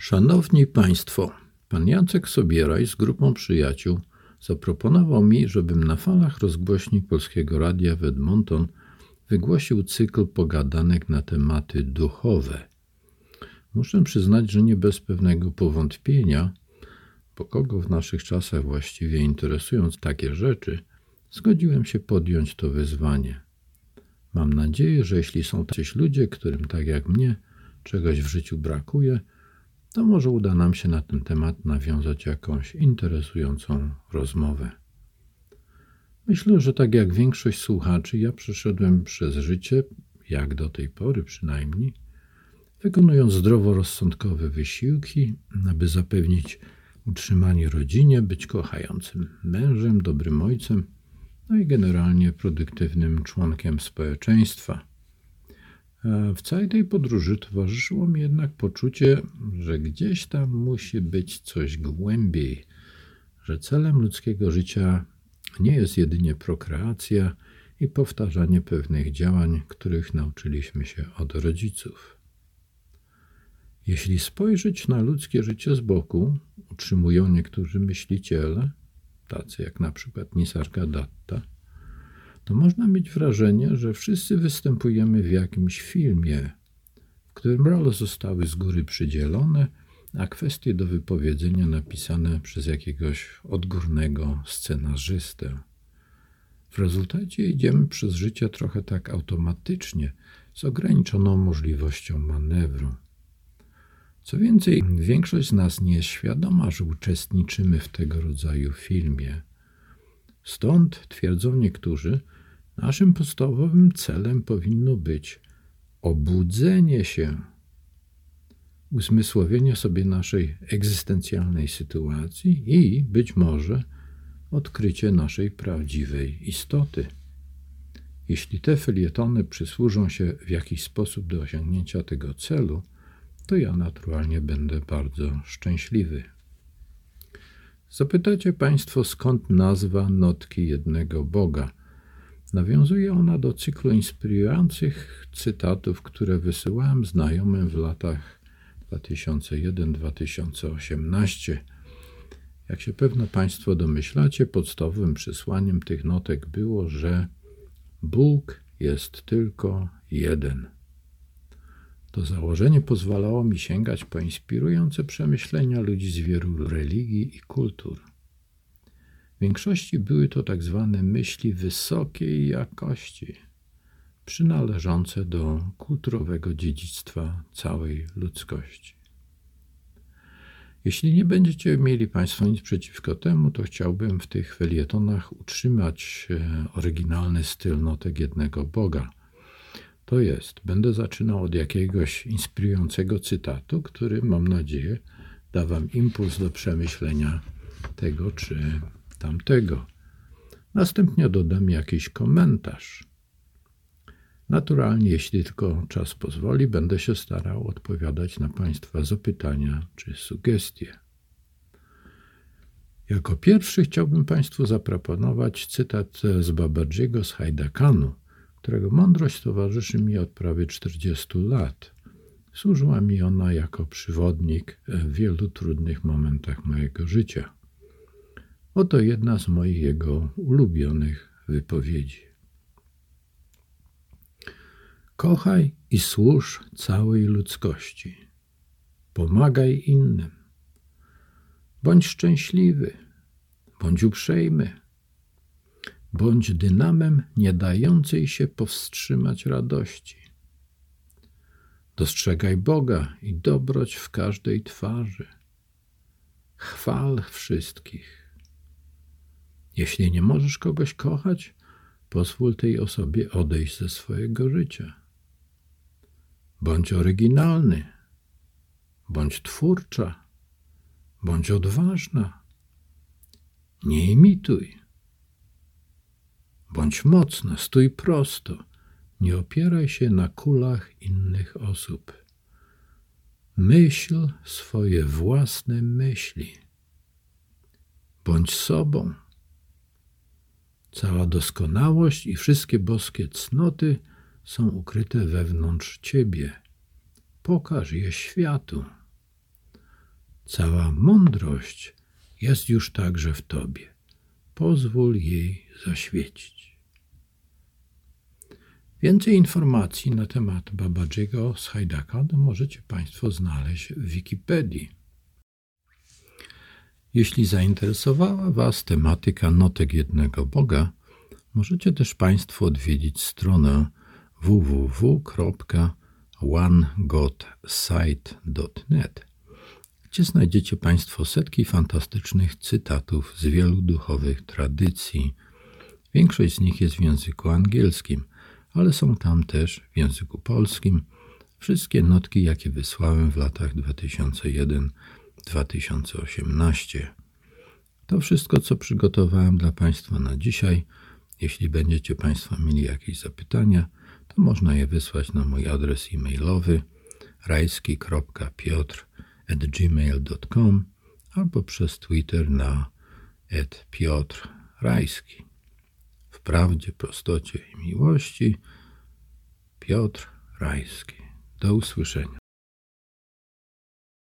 Szanowni Państwo, pan Jacek Sobieraj z grupą przyjaciół zaproponował mi, żebym na falach rozgłośni Polskiego Radia w Edmonton wygłosił cykl pogadanek na tematy duchowe. Muszę przyznać, że nie bez pewnego powątpienia, bo kogo w naszych czasach właściwie interesują takie rzeczy, zgodziłem się podjąć to wyzwanie. Mam nadzieję, że jeśli są tacy ludzie, którym tak jak mnie czegoś w życiu brakuje, to może uda nam się na ten temat nawiązać jakąś interesującą rozmowę. Myślę, że tak jak większość słuchaczy, ja przeszedłem przez życie, jak do tej pory przynajmniej, wykonując zdroworozsądkowe wysiłki, aby zapewnić utrzymanie rodzinie, być kochającym mężem, dobrym ojcem, no i generalnie produktywnym członkiem społeczeństwa. W całej tej podróży towarzyszyło mi jednak poczucie, że gdzieś tam musi być coś głębiej, że celem ludzkiego życia nie jest jedynie prokreacja i powtarzanie pewnych działań, których nauczyliśmy się od rodziców. Jeśli spojrzeć na ludzkie życie z boku, utrzymują niektórzy myśliciele, tacy jak na przykład Nisarka Datta, to można mieć wrażenie, że wszyscy występujemy w jakimś filmie, w którym role zostały z góry przydzielone, a kwestie do wypowiedzenia napisane przez jakiegoś odgórnego scenarzystę. W rezultacie idziemy przez życie trochę tak automatycznie, z ograniczoną możliwością manewru. Co więcej, większość z nas nie jest świadoma, że uczestniczymy w tego rodzaju filmie. Stąd, twierdzą niektórzy, naszym podstawowym celem powinno być obudzenie się, uzmysłowienie sobie naszej egzystencjalnej sytuacji i być może odkrycie naszej prawdziwej istoty. Jeśli te felietony przysłużą się w jakiś sposób do osiągnięcia tego celu, to ja naturalnie będę bardzo szczęśliwy. Zapytacie Państwo, skąd nazwa Notki Jednego Boga? Nawiązuje ona do cyklu inspirujących cytatów, które wysyłałem znajomym w latach 2001-2018. Jak się pewno Państwo domyślacie, podstawowym przesłaniem tych notek było, że Bóg jest tylko jeden. To założenie pozwalało mi sięgać po inspirujące przemyślenia ludzi z wielu religii i kultur. W większości były to tak zwane myśli wysokiej jakości, przynależące do kulturowego dziedzictwa całej ludzkości. Jeśli nie będziecie mieli Państwo nic przeciwko temu, to chciałbym w tych felietonach utrzymać e, oryginalny styl notek jednego Boga – to jest, będę zaczynał od jakiegoś inspirującego cytatu, który mam nadzieję da Wam impuls do przemyślenia tego czy tamtego. Następnie dodam jakiś komentarz. Naturalnie, jeśli tylko czas pozwoli, będę się starał odpowiadać na Państwa zapytania czy sugestie. Jako pierwszy chciałbym Państwu zaproponować cytat z Babadziego z Hajdakanu – którego mądrość towarzyszy mi od prawie 40 lat. Służyła mi ona jako przywodnik w wielu trudnych momentach mojego życia. Oto jedna z moich jego ulubionych wypowiedzi. Kochaj i służ całej ludzkości. Pomagaj innym. Bądź szczęśliwy, bądź uprzejmy, bądź dynamem nie dającej się powstrzymać radości. Dostrzegaj Boga i dobroć w każdej twarzy. Chwal wszystkich. Jeśli nie możesz kogoś kochać, pozwól tej osobie odejść ze swojego życia. Bądź oryginalny, bądź twórcza, bądź odważna. Nie imituj. Bądź mocna, stój prosto. Nie opieraj się na kulach innych osób. Myśl swoje własne myśli. Bądź sobą. Cała doskonałość i wszystkie boskie cnoty są ukryte wewnątrz ciebie. Pokaż je światu. Cała mądrość jest już także w Tobie. Pozwól jej zaświecić. Więcej informacji na temat Babajiego z Hajdaka możecie Państwo znaleźć w Wikipedii. Jeśli zainteresowała Was tematyka notek jednego Boga, możecie też Państwo odwiedzić stronę www.onegodsite.net, gdzie znajdziecie Państwo setki fantastycznych cytatów z wielu duchowych tradycji. Większość z nich jest w języku angielskim, ale są tam też w języku polskim wszystkie notki, jakie wysłałem w latach 2001-2018. To wszystko, co przygotowałem dla Państwa na dzisiaj. Jeśli będziecie Państwo mieli jakieś zapytania, to można je wysłać na mój adres e-mailowy rajski.piotr.gmail.com albo przez Twitter na Piotr Rajski. W prawdzie, prostocie i miłości Piotr Rajski. Do usłyszenia.